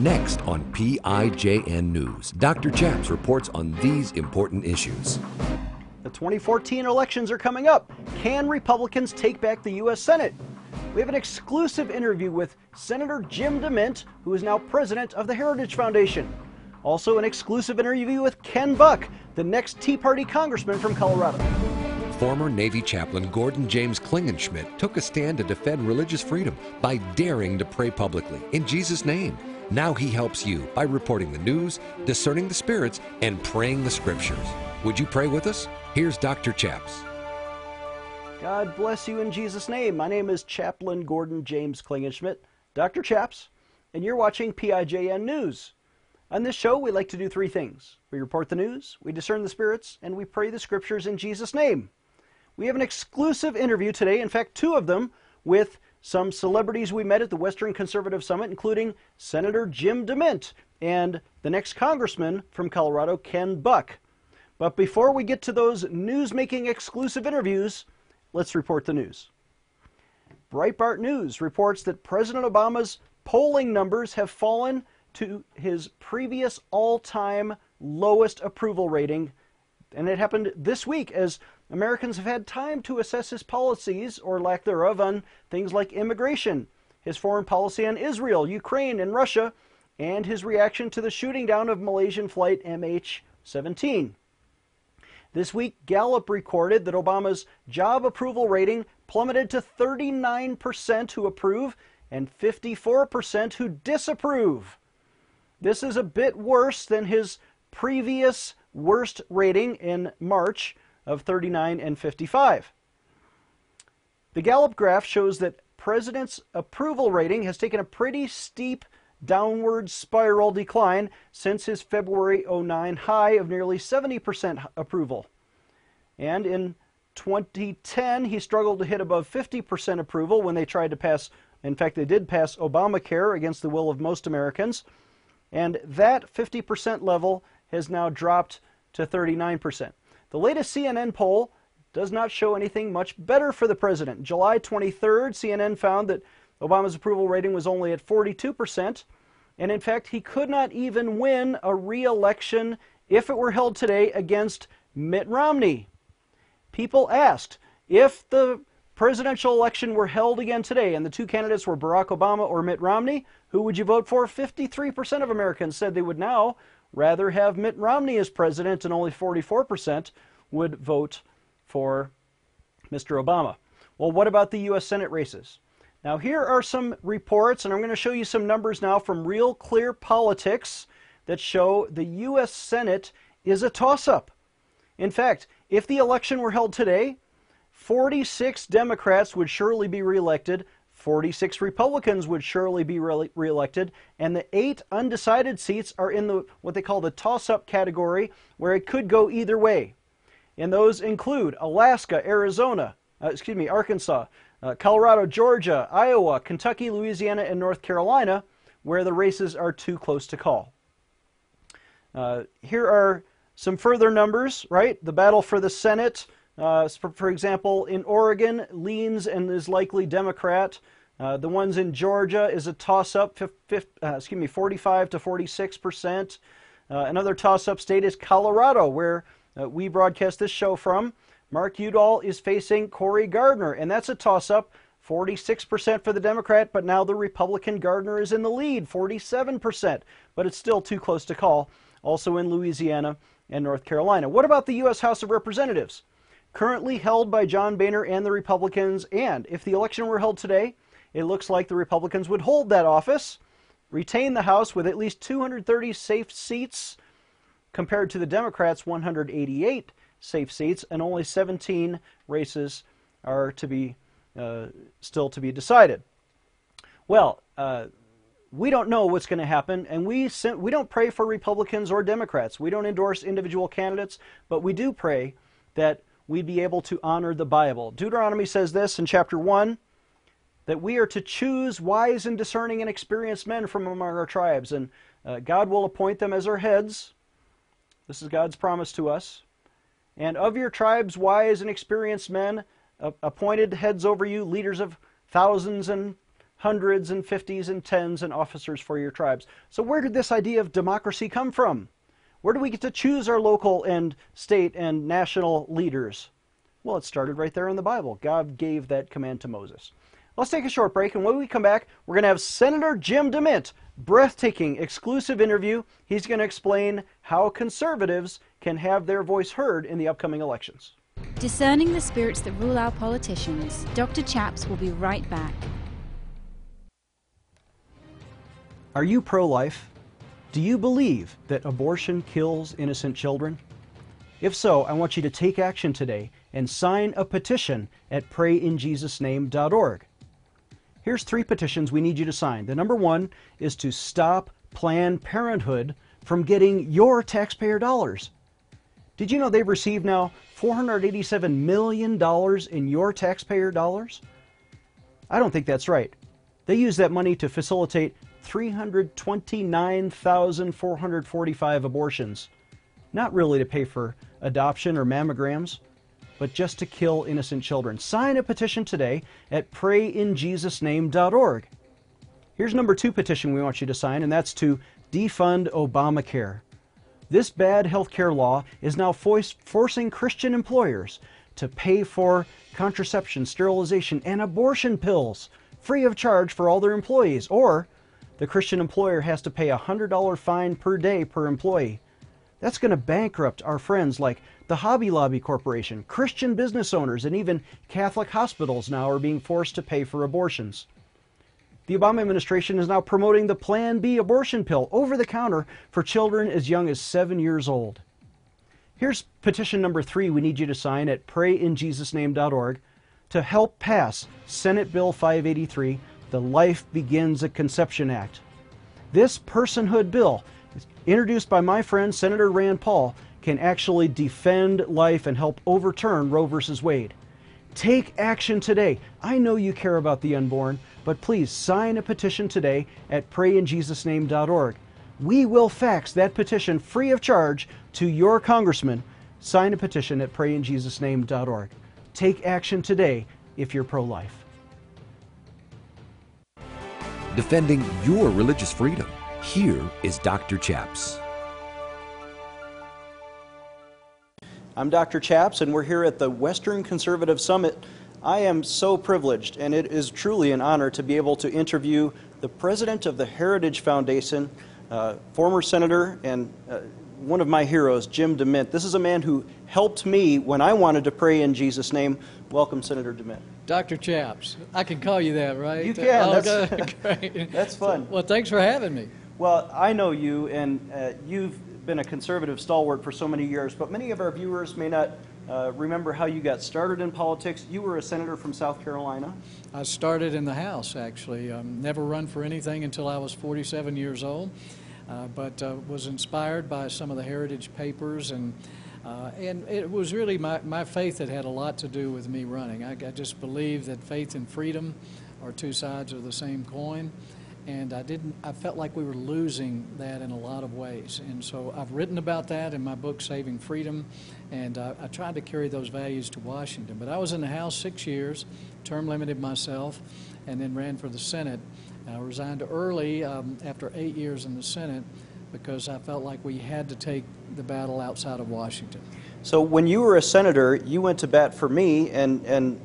Next on PIJN News, Dr. Chaps reports on these important issues. The 2014 elections are coming up. Can Republicans take back the U.S. Senate? We have an exclusive interview with Senator Jim DeMint, who is now president of the Heritage Foundation. Also, an exclusive interview with Ken Buck, the next Tea Party congressman from Colorado. Former Navy chaplain Gordon James Klingenschmitt took a stand to defend religious freedom by daring to pray publicly in Jesus' name. Now he helps you by reporting the news, discerning the spirits, and praying the scriptures. Would you pray with us? Here's Dr. Chaps. God bless you in Jesus' name. My name is Chaplain Gordon James Klingenschmitt, Dr. Chaps, and you're watching PIJN News. On this show, we like to do three things we report the news, we discern the spirits, and we pray the scriptures in Jesus' name. We have an exclusive interview today, in fact, two of them, with some celebrities we met at the Western Conservative Summit, including Senator Jim DeMint and the next congressman from Colorado, Ken Buck. But before we get to those news making exclusive interviews, let's report the news. Breitbart News reports that President Obama's polling numbers have fallen to his previous all time lowest approval rating. And it happened this week as Americans have had time to assess his policies, or lack thereof, on things like immigration, his foreign policy on Israel, Ukraine, and Russia, and his reaction to the shooting down of Malaysian flight MH17. This week, Gallup recorded that Obama's job approval rating plummeted to 39% who approve and 54% who disapprove. This is a bit worse than his previous worst rating in March, of 39 and 55. The Gallup graph shows that President's approval rating has taken a pretty steep downward spiral decline since his February 09 high of nearly 70% approval. And in 2010, he struggled to hit above 50% approval when they tried to pass, in fact, they did pass Obamacare against the will of most Americans. And that 50% level has now dropped to 39%. The latest CNN poll does not show anything much better for the president. July 23rd, CNN found that Obama's approval rating was only at 42%, and in fact, he could not even win a re election if it were held today against Mitt Romney. People asked if the presidential election were held again today and the two candidates were Barack Obama or Mitt Romney, who would you vote for? 53% of Americans said they would now rather have Mitt Romney as president, and only 44% would vote for Mr. Obama. Well, what about the U.S. Senate races? Now, here are some reports, and I'm going to show you some numbers now from Real Clear Politics that show the U.S. Senate is a toss up. In fact, if the election were held today, 46 Democrats would surely be reelected, 46 Republicans would surely be re- reelected, and the eight undecided seats are in the what they call the toss-up category, where it could go either way. And those include Alaska, Arizona, uh, excuse me, Arkansas, uh, Colorado, Georgia, Iowa, Kentucky, Louisiana, and North Carolina, where the races are too close to call. Uh, here are some further numbers, right? The battle for the Senate uh, for, example, in Oregon, leans and is likely Democrat. Uh, the ones in Georgia is a toss-up, uh, excuse me, 45 to 46 percent. Uh, another toss-up state is Colorado, where uh, we broadcast this show from. Mark Udall is facing Cory Gardner, and that's a toss-up. 46% for the Democrat, but now the Republican Gardner is in the lead, 47%, but it's still too close to call. Also in Louisiana and North Carolina. What about the U.S. House of Representatives? Currently held by John Boehner and the Republicans. And if the election were held today, it looks like the Republicans would hold that office, retain the House with at least 230 safe seats, compared to the Democrats' 188 safe seats, and only 17 races are to be uh, still to be decided. Well, uh, we don't know what's going to happen, and we we don't pray for Republicans or Democrats. We don't endorse individual candidates, but we do pray that we'd be able to honor the Bible. Deuteronomy says this in chapter 1 that we are to choose wise and discerning and experienced men from among our tribes, and uh, God will appoint them as our heads. This is God's promise to us. And of your tribes, wise and experienced men, uh, appointed heads over you, leaders of thousands and hundreds and fifties and tens and officers for your tribes. So, where did this idea of democracy come from? Where do we get to choose our local and state and national leaders? Well, it started right there in the Bible. God gave that command to Moses. Let's take a short break, and when we come back, we're going to have Senator Jim DeMint, breathtaking exclusive interview. He's going to explain how conservatives can have their voice heard in the upcoming elections. Discerning the spirits that rule our politicians, Dr. Chaps will be right back. Are you pro life? Do you believe that abortion kills innocent children? If so, I want you to take action today and sign a petition at prayinjesusname.org. Here's three petitions we need you to sign. The number one is to stop Planned Parenthood from getting your taxpayer dollars. Did you know they've received now $487 million in your taxpayer dollars? I don't think that's right. They use that money to facilitate 329,445 abortions. Not really to pay for adoption or mammograms, but just to kill innocent children. Sign a petition today at prayinjesusname.org. Here's number two petition we want you to sign, and that's to defund Obamacare. This bad health care law is now forcing Christian employers to pay for contraception, sterilization, and abortion pills free of charge for all their employees, or the Christian employer has to pay a $100 fine per day per employee. That's going to bankrupt our friends like the Hobby Lobby Corporation, Christian business owners, and even Catholic hospitals now are being forced to pay for abortions. The Obama administration is now promoting the Plan B abortion pill over the counter for children as young as seven years old. Here's petition number three we need you to sign at prayinjesusname.org to help pass Senate Bill 583, the Life Begins at Conception Act. This personhood bill introduced by my friend Senator Rand Paul, can actually defend life and help overturn Roe v. Wade. Take action today. I know you care about the unborn, but please sign a petition today at prayinjesusname.org. We will fax that petition free of charge to your congressman. Sign a petition at prayinjesusname.org. Take action today if you're pro life. Defending your religious freedom. Here is Dr. Chaps. I'm Dr. Chaps, and we're here at the Western Conservative Summit. I am so privileged, and it is truly an honor to be able to interview the president of the Heritage Foundation, uh, former senator and uh, one of my heroes, Jim DeMint. This is a man who helped me when I wanted to pray in Jesus' name. Welcome, Senator DeMint. Dr. Chaps. I can call you that, right? You can. Oh, that's, great. That's fun. So, well, thanks for having me. Well, I know you, and uh, you've been a conservative stalwart for so many years, but many of our viewers may not uh, remember how you got started in politics. You were a senator from South Carolina. I started in the House, actually. Um, never run for anything until I was 47 years old, uh, but uh, was inspired by some of the heritage papers and uh, and it was really my, my faith that had a lot to do with me running. I, I just believe that faith and freedom are two sides of the same coin and I didn't. I felt like we were losing that in a lot of ways, and so I've written about that in my book Saving Freedom, and I, I tried to carry those values to Washington. But I was in the House six years, term limited myself, and then ran for the Senate. I resigned early um, after eight years in the Senate because I felt like we had to take the battle outside of Washington. So when you were a senator, you went to bat for me, and and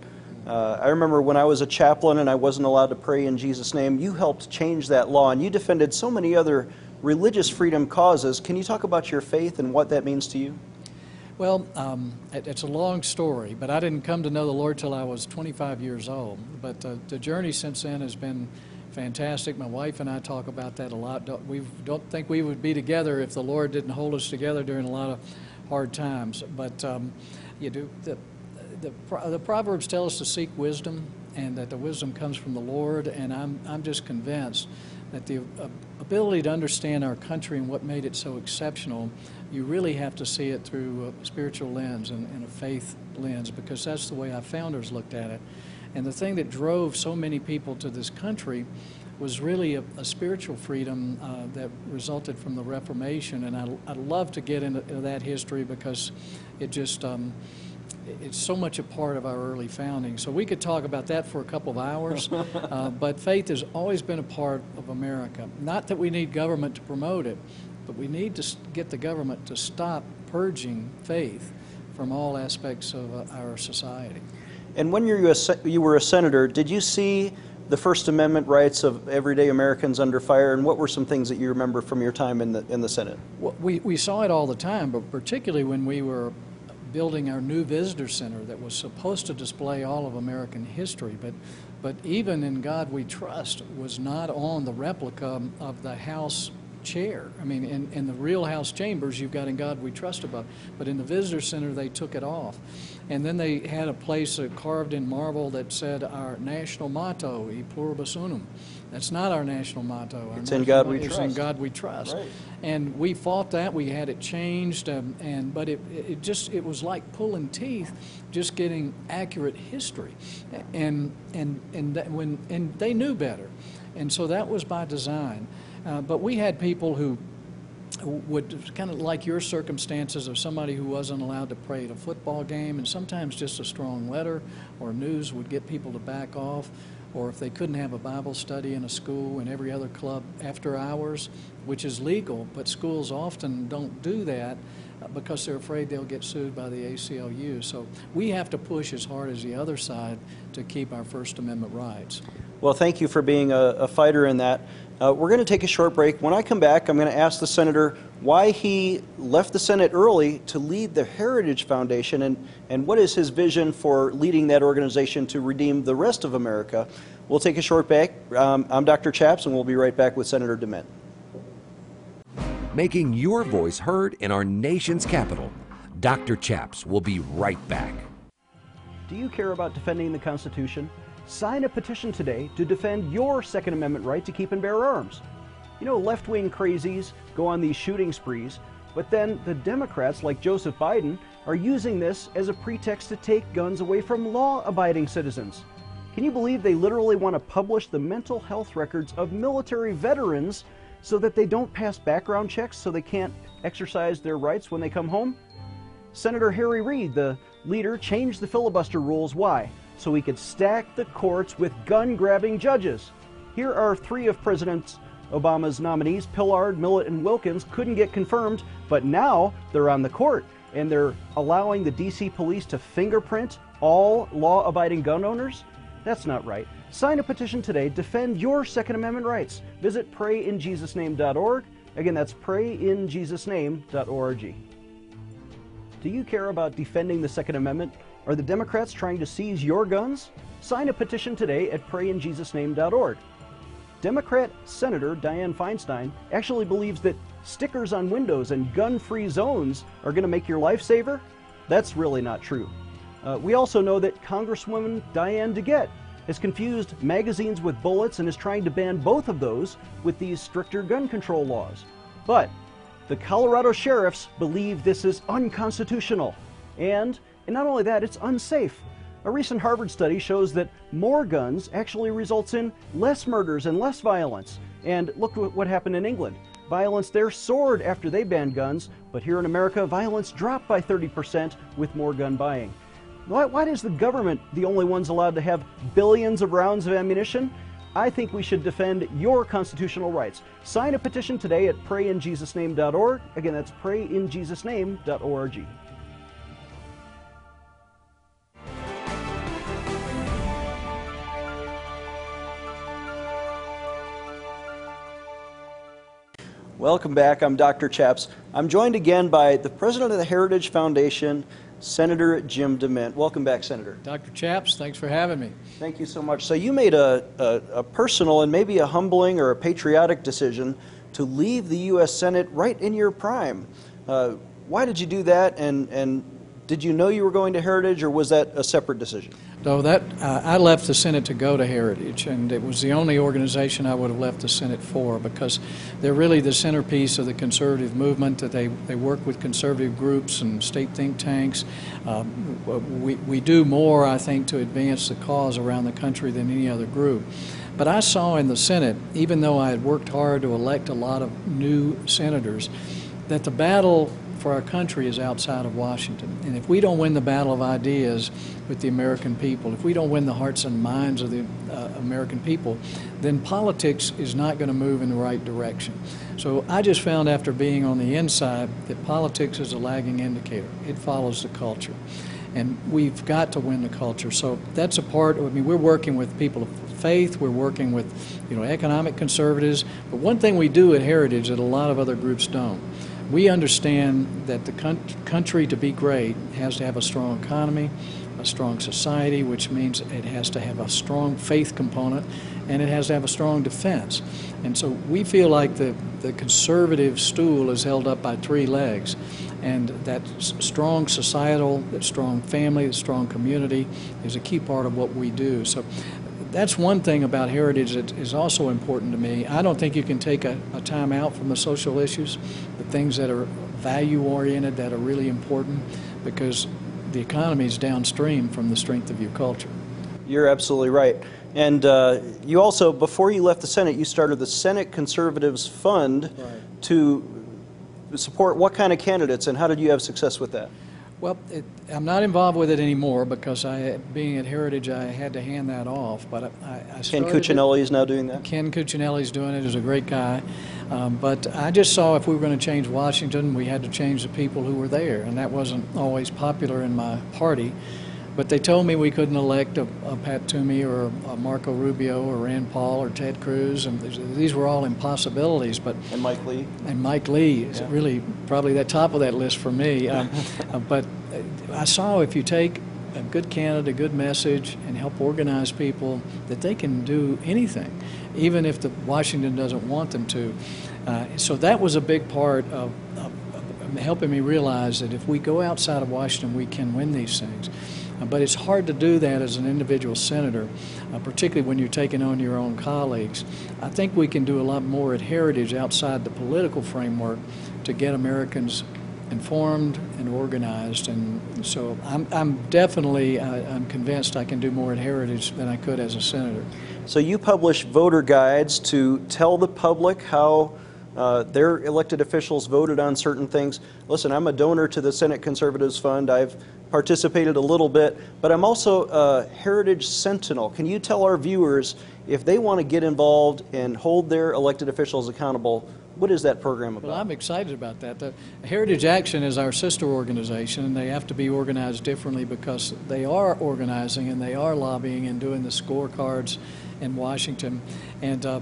uh, I remember when I was a chaplain and I wasn't allowed to pray in Jesus' name, you helped change that law and you defended so many other religious freedom causes. Can you talk about your faith and what that means to you? Well, um, it, it's a long story, but I didn't come to know the Lord till I was 25 years old. But uh, the journey since then has been fantastic. My wife and I talk about that a lot. We don't think we would be together if the Lord didn't hold us together during a lot of hard times. But um, you do the, the, the Proverbs tell us to seek wisdom and that the wisdom comes from the Lord, and I'm, I'm just convinced that the uh, ability to understand our country and what made it so exceptional, you really have to see it through a spiritual lens and, and a faith lens because that's the way our founders looked at it. And the thing that drove so many people to this country was really a, a spiritual freedom uh, that resulted from the Reformation. And I, I'd love to get into that history because it just um, it's so much a part of our early founding. So we could talk about that for a couple of hours, uh, but faith has always been a part of America. Not that we need government to promote it, but we need to get the government to stop purging faith from all aspects of uh, our society. And when you you were a senator, did you see the First Amendment rights of everyday Americans under fire? And what were some things that you remember from your time in the, in the Senate? Well, We, we saw it all the time, but particularly when we were building our new visitor center that was supposed to display all of American history, but, but even in God We Trust was not on the replica of the House chair. I mean, in, in the real House chambers, you've got in God We Trust above, but in the visitor center, they took it off. And then they had a place uh, carved in marble that said our national motto, E pluribus unum. That's not our national motto. Our It's in God we trust. in God we trust. Right. And we fought that. We had it changed, um, and but it, it just it was like pulling teeth, just getting accurate history, and and and that when and they knew better, and so that was by design. Uh, but we had people who would kind of like your circumstances of somebody who wasn't allowed to pray at a football game, and sometimes just a strong letter or news would get people to back off, or if they couldn't have a Bible study in a school and every other club after hours, which is legal, but schools often don't do that uh, because they're afraid they'll get sued by the ACLU. So we have to push as hard as the other side to keep our First Amendment rights. Well, thank you for being a, a fighter in that. Uh, we're going to take a short break. When I come back, I'm going to ask the senator why he left the Senate early to lead the Heritage Foundation and, and what is his vision for leading that organization to redeem the rest of America. We'll take a short break. Um, I'm Dr. Chaps, and we'll be right back with Senator DeMint. Making your voice heard in our nation's capital. Dr. Chaps will be right back. Do you care about defending the Constitution? Sign a petition today to defend your Second Amendment right to keep and bear arms. You know, left wing crazies go on these shooting sprees, but then the Democrats, like Joseph Biden, are using this as a pretext to take guns away from law abiding citizens. Can you believe they literally want to publish the mental health records of military veterans so that they don't pass background checks so they can't exercise their rights when they come home? Senator Harry Reid, the leader, changed the filibuster rules. Why? So he could stack the courts with gun grabbing judges. Here are three of President Obama's nominees Pillard, Millett, and Wilkins couldn't get confirmed, but now they're on the court and they're allowing the DC police to fingerprint all law abiding gun owners? That's not right. Sign a petition today. Defend your Second Amendment rights. Visit prayinjesusname.org. Again, that's prayinjesusname.org. Do you care about defending the Second Amendment? Are the Democrats trying to seize your guns? Sign a petition today at prayinjesusname.org. Democrat Senator Dianne Feinstein actually believes that stickers on windows and gun free zones are going to make your life saver. That's really not true. Uh, we also know that Congresswoman Diane DeGette has confused magazines with bullets and is trying to ban both of those with these stricter gun control laws. But the Colorado sheriffs believe this is unconstitutional. And, and not only that, it's unsafe. A recent Harvard study shows that more guns actually results in less murders and less violence. And look wh- what happened in England. Violence there soared after they banned guns, but here in America, violence dropped by 30% with more gun buying. Why, why is the government the only ones allowed to have billions of rounds of ammunition? I think we should defend your constitutional rights. Sign a petition today at prayinjesusname.org. Again, that's prayinjesusname.org. Welcome back. I'm Dr. Chaps. I'm joined again by the president of the Heritage Foundation, Senator Jim DeMint. Welcome back, Senator. Dr. Chaps, thanks for having me. Thank you so much. So you made a, a, a personal and maybe a humbling or a patriotic decision to leave the U.S. Senate right in your prime. Uh, why did you do that, and, and did you know you were going to Heritage, or was that a separate decision? So that uh, I left the Senate to go to Heritage, and it was the only organization I would have left the Senate for because they're really the centerpiece of the conservative movement. That they they work with conservative groups and state think tanks. Um, we we do more, I think, to advance the cause around the country than any other group. But I saw in the Senate, even though I had worked hard to elect a lot of new senators, that the battle for our country is outside of Washington. And if we don't win the battle of ideas with the American people, if we don't win the hearts and minds of the uh, American people, then politics is not going to move in the right direction. So I just found after being on the inside that politics is a lagging indicator. It follows the culture. And we've got to win the culture. So that's a part, I mean, we're working with people of faith, we're working with, you know, economic conservatives. But one thing we do at Heritage that a lot of other groups don't we understand that the country to be great has to have a strong economy, a strong society, which means it has to have a strong faith component, and it has to have a strong defense. And so we feel like the, the conservative stool is held up by three legs. And that strong societal, that strong family, that strong community is a key part of what we do. So that's one thing about heritage that is also important to me. I don't think you can take a, a time out from the social issues, the things that are value oriented, that are really important, because the economy is downstream from the strength of your culture. You're absolutely right. And uh, you also, before you left the Senate, you started the Senate Conservatives Fund right. to support what kind of candidates, and how did you have success with that? Well, it, I'm not involved with it anymore because I, being at Heritage, I had to hand that off. But I, I Ken Cuccinelli is now doing that. Ken Cuccinelli is doing it. He's a great guy. Um, but I just saw if we were going to change Washington, we had to change the people who were there, and that wasn't always popular in my party. But they told me we couldn't elect a, a Pat Toomey or a Marco Rubio or Rand Paul or Ted Cruz, and these were all impossibilities. But and Mike Lee and Mike Lee is yeah. really probably the top of that list for me. Um, uh, but I saw if you take a good candidate, a good message, and help organize people, that they can do anything, even if the Washington doesn't want them to. Uh, so that was a big part of, of, of helping me realize that if we go outside of Washington, we can win these things. But it's hard to do that as an individual senator, uh, particularly when you're taking on your own colleagues. I think we can do a lot more at Heritage outside the political framework to get Americans informed and organized. And so I'm, I'm definitely uh, I'm convinced I can do more at Heritage than I could as a senator. So you publish voter guides to tell the public how uh, their elected officials voted on certain things. Listen, I'm a donor to the Senate Conservatives Fund. I've participated a little bit, but I'm also a Heritage Sentinel. Can you tell our viewers if they want to get involved and hold their elected officials accountable? What is that program about? Well, I'm excited about that. The Heritage Action is our sister organization, and they have to be organized differently because they are organizing and they are lobbying and doing the scorecards in Washington. And uh,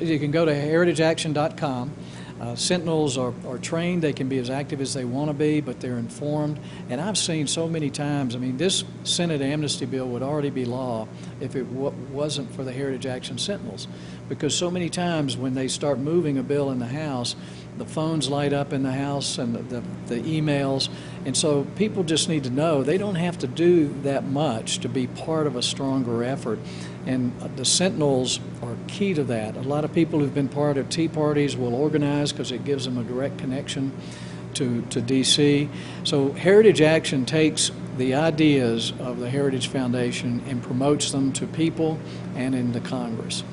you can go to heritageaction.com. Uh, sentinels are, are trained, they can be as active as they want to be, but they're informed. And I've seen so many times, I mean, this Senate amnesty bill would already be law if it wasn't for the Heritage Action Sentinels. Because so many times when they start moving a bill in the House, the phones light up in the House and the, the, the emails. And so people just need to know they don't have to do that much to be part of a stronger effort. And uh, the Sentinels are key to that. A lot of people who've been part of Tea Parties will organize because it gives them a direct connection to, to DC. So Heritage Action takes the ideas of the Heritage Foundation and promotes them to people and in the Congress.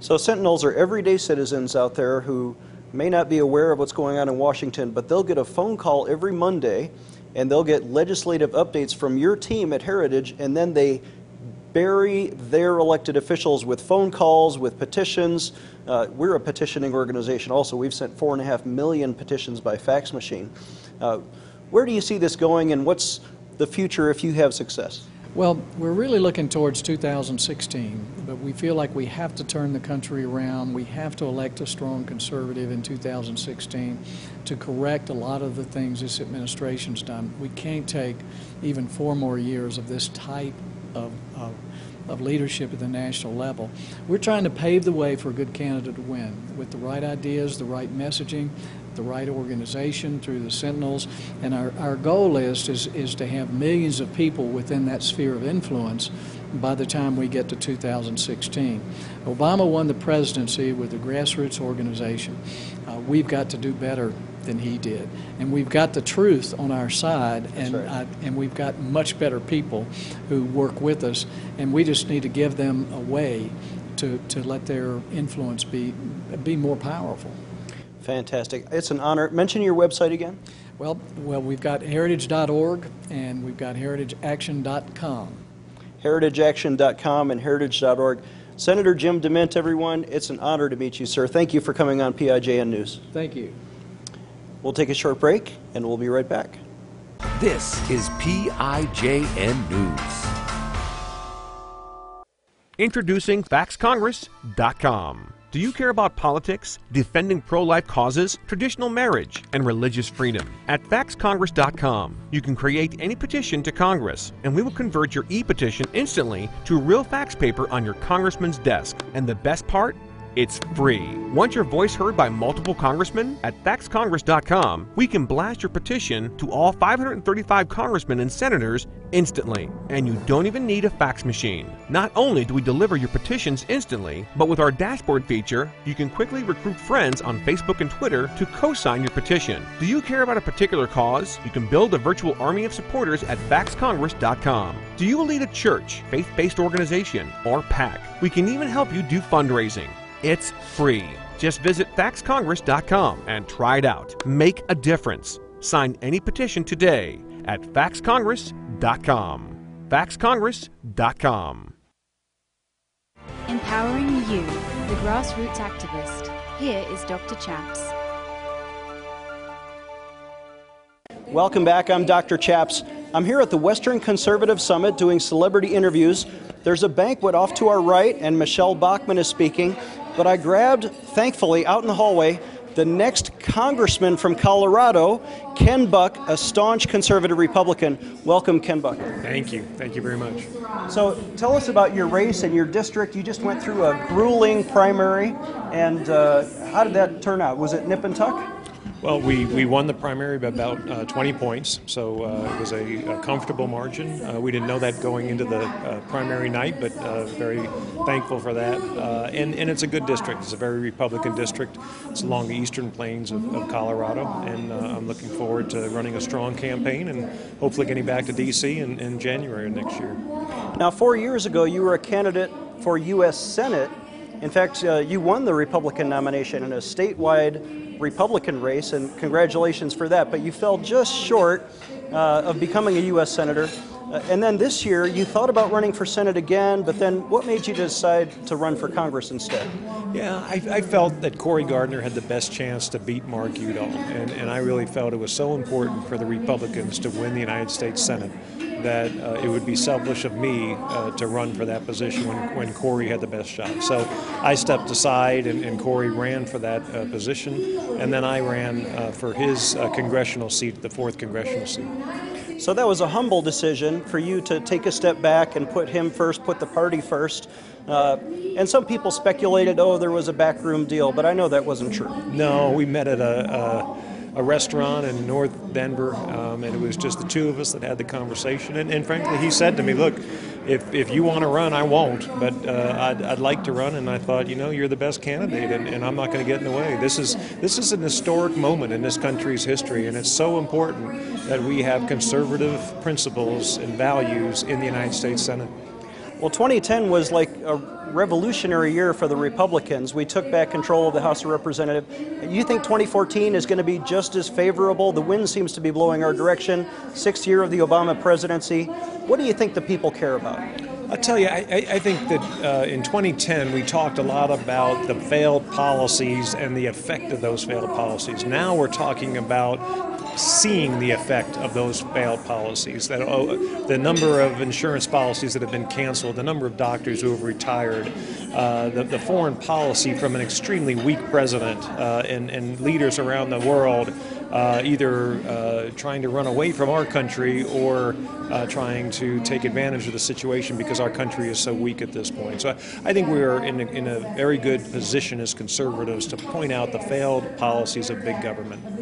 So Sentinels are everyday citizens out there who may not be aware of what's going on in Washington, but they'll get a phone call every Monday and they'll get legislative updates from your team at Heritage, and then they bury their elected officials with phone calls, with petitions. Uh, we're a petitioning organization also. We've sent four and a half million petitions by fax machine. Uh, where do you see this going, and what's the future if you have success? Well, we're really looking towards 2016, but we feel like we have to turn the country around. We have to elect a strong conservative in 2016 to correct a lot of the things this administration's done. We can't take even four more years of this type of, of, of leadership at the national level. We're trying to pave the way for a good candidate to win with the right ideas, the right messaging, the right organization through the Sentinels. And our, our goal is, is, is to have millions of people within that sphere of influence by the time we get to 2016. Obama won the presidency with a grassroots organization. Uh, we've got to do better than he did. And we've got the truth on our side, and, right. I, and we've got much better people who work with us, and we just need to give them a way to, to let their influence be, be more powerful. Fantastic. It's an honor. Mention your website again. Well, well, we've got heritage.org and we've got heritageaction.com. heritageaction.com and heritage.org. Senator Jim DeMint, everyone, it's an honor to meet you, sir. Thank you for coming on PIJN News. Thank you. We'll take a short break and we'll be right back. This is PIJN News. Introducing FaxCongress.com. Do you care about politics, defending pro life causes, traditional marriage, and religious freedom? At FaxCongress.com, you can create any petition to Congress, and we will convert your e petition instantly to real fax paper on your congressman's desk. And the best part? It's free. Want your voice heard by multiple congressmen? At faxcongress.com, we can blast your petition to all 535 congressmen and senators instantly. And you don't even need a fax machine. Not only do we deliver your petitions instantly, but with our dashboard feature, you can quickly recruit friends on Facebook and Twitter to co sign your petition. Do you care about a particular cause? You can build a virtual army of supporters at faxcongress.com. Do you lead a church, faith based organization, or PAC? We can even help you do fundraising. It's free. Just visit faxcongress.com and try it out. Make a difference. Sign any petition today at faxcongress.com. faxcongress.com. Empowering you, the grassroots activist. Here is Dr. Chaps. Welcome back. I'm Dr. Chaps. I'm here at the Western Conservative Summit doing celebrity interviews. There's a banquet off to our right, and Michele Bachmann is speaking. But I grabbed, thankfully, out in the hallway, the next congressman from Colorado, Ken Buck, a staunch conservative Republican. Welcome, Ken Buck. Thank you. Thank you very much. So tell us about your race and your district. You just went through a grueling primary, and uh, how did that turn out? Was it nip and tuck? Well, we, we won the primary by about uh, 20 points, so uh, it was a, a comfortable margin. Uh, we didn't know that going into the uh, primary night, but uh, very thankful for that. Uh, and, and it's a good district. It's a very Republican district. It's along the eastern plains of, of Colorado, and I'm looking forward to running a strong campaign and hopefully getting back to D.C. in, in January of next year. Now, four years ago, you were a candidate for U.S. Senate. In fact, you won the Republican nomination in a statewide Republican race, and congratulations for that. But you fell just short uh, of becoming a U.S. Senator. Uh, and then this year, you thought about running for Senate again, but then what made you decide to run for Congress instead? Yeah, I, I felt that Cory Gardner had the best chance to beat Mark Udall, and, and I really felt it was so important for the Republicans to win the United States Senate that uh, it would be selfish of me uh, to run for that position when, when Cory had the best shot. So I stepped aside, and, and Cory ran for that uh, position, and then I ran uh, for his uh, congressional seat, the fourth congressional seat. So that was a humble decision for you to take a step back and put him first, put the party first. Uh, and some people speculated, oh, there was a backroom deal, but I know that wasn't true. No, we met at a, a a restaurant in North Denver, um, and it was just the two of us that had the conversation. And, and frankly, he said to me, "Look, if, if you want to run, I won't, but uh, I'd, I'd like to run." And I thought, you know, you're the best candidate, and, and I'm not going to get in the way. This is this is an historic moment in this country's history, and it's so important that we have conservative principles and values in the United States Senate. Well, 2010 was like a revolutionary year for the Republicans. We took back control of the House of Representatives. You think 2014 is going to be just as favorable? The wind seems to be blowing our direction. Sixth year of the Obama presidency. What do you think the people care about? I'll tell you, I, I think that uh, in 2010 we talked a lot about the failed policies and the effect of those failed policies. Now we're talking about seeing the effect of those failed policies. That oh, the number of insurance policies that have been canceled, the number of doctors who have retired, uh, the, the, foreign policy from an extremely weak president uh, and, and, leaders around the world. Uh, either uh, trying to run away from our country or uh, trying to take advantage of the situation because our country is so weak at this point. So I, I think we are in a, in a very good position as conservatives to point out the failed policies of big government.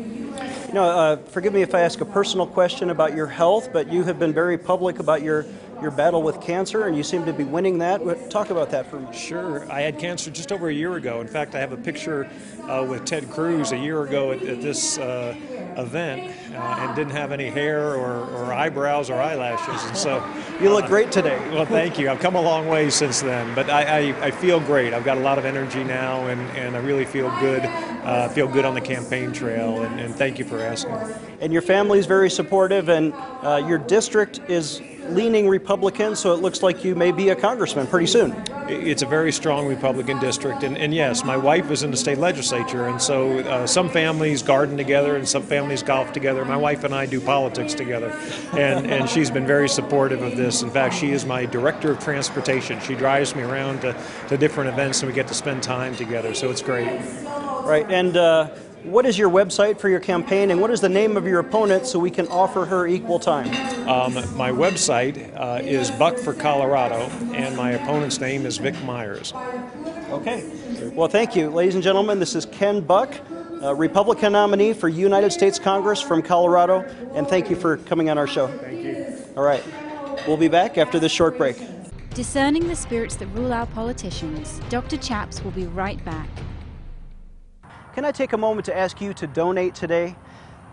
Know, uh, forgive me if I ask a personal question about your health, but you have been very public about your your battle with cancer, and you seem to be winning that. Talk about that for me. Sure. I had cancer just over a year ago. In fact, I have a picture uh, with Ted Cruz a year ago at, at this uh, event uh, and didn't have any hair or, or, eyebrows or eyelashes. And so. You look great today. well, thank you. I've come a long way since then, but I, I, I, feel great. I've got a lot of energy now, and, and I really feel good uh, feel good on the campaign trail. And, and thank you for asking. And your family is very supportive, and uh, your district is leaning Republican, so it looks like you may be a congressman pretty soon. It's a very strong Republican district, and, and yes, my wife is in the state legislature, and so uh, some families garden together and some families golf together. My wife and I do politics together, and, and she's been very supportive of this. In fact, she is my director of transportation. She drives me around to, to different events, and we get to spend time together, so it's great. Right, and uh, what is your website for your campaign, and what is the name of your opponent so we can offer her equal time? Um, my website uh, is Buck for Colorado, and my opponent's name is Vic Meyers. Okay. Well, thank you. Ladies and gentlemen, this is Ken Buck, Uh, Republican nominee for United States Congress from Colorado, and thank you for coming on our show. Thank you. All right. We'll be back after this short break. Discerning the spirits that rule our politicians, Dr. Chaps will be right back. Can I take a moment to ask you to donate today?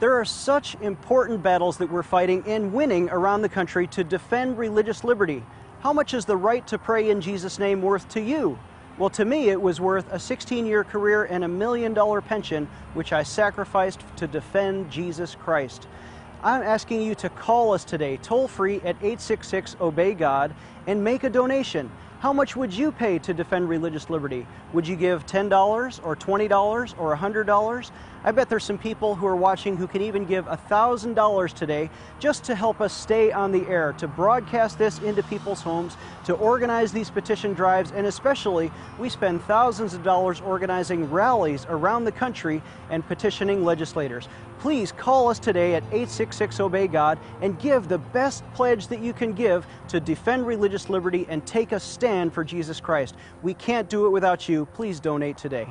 There are such important battles that we're fighting and winning around the country to defend religious liberty. How much is the right to pray in Jesus' name worth to you? Well, to me, it was worth a 16 year career and a million dollar pension, which I sacrificed to defend Jesus Christ. I'm asking you to call us today, toll free at 866 Obey God, and make a donation. How much would you pay to defend religious liberty? Would you give $10 or $20 or $100? I bet there's some people who are watching who can even give $1,000 today just to help us stay on the air, to broadcast this into people's homes, to organize these petition drives, and especially we spend thousands of dollars organizing rallies around the country and petitioning legislators. Please call us today at 866 Obey God and give the best pledge that you can give to defend religious liberty and take a stand for Jesus Christ. We can't do it without you. Please donate today.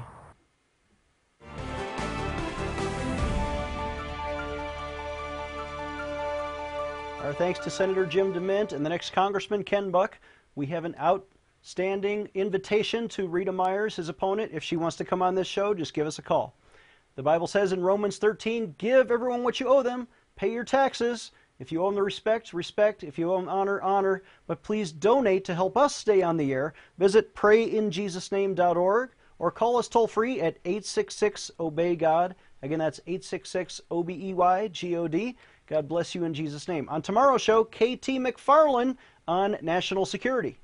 Our thanks to Senator Jim DeMint and the next Congressman Ken Buck. We have an outstanding invitation to Rita Myers, his opponent. If she wants to come on this show, just give us a call. The Bible says in Romans 13, give everyone what you owe them, pay your taxes. If you owe them the respect, respect. If you owe them honor, honor. But please donate to help us stay on the air. Visit prayinjesusname.org or call us toll free at 866 Obey God. Again, that's 866 O B E Y G O D. God bless you in Jesus' name. On tomorrow's show, KT McFarland on national security.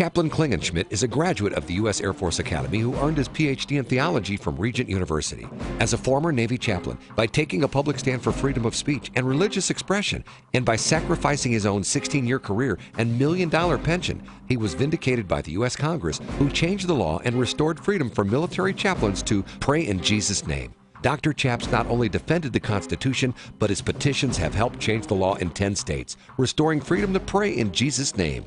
Chaplain Klingenschmitt is a graduate of the U.S. Air Force Academy who earned his PhD in theology from Regent University. As a former Navy chaplain, by taking a public stand for freedom of speech and religious expression, and by sacrificing his own 16 year career and million dollar pension, he was vindicated by the U.S. Congress, who changed the law and restored freedom for military chaplains to pray in Jesus' name. Dr. Chaps not only defended the Constitution, but his petitions have helped change the law in 10 states, restoring freedom to pray in Jesus' name.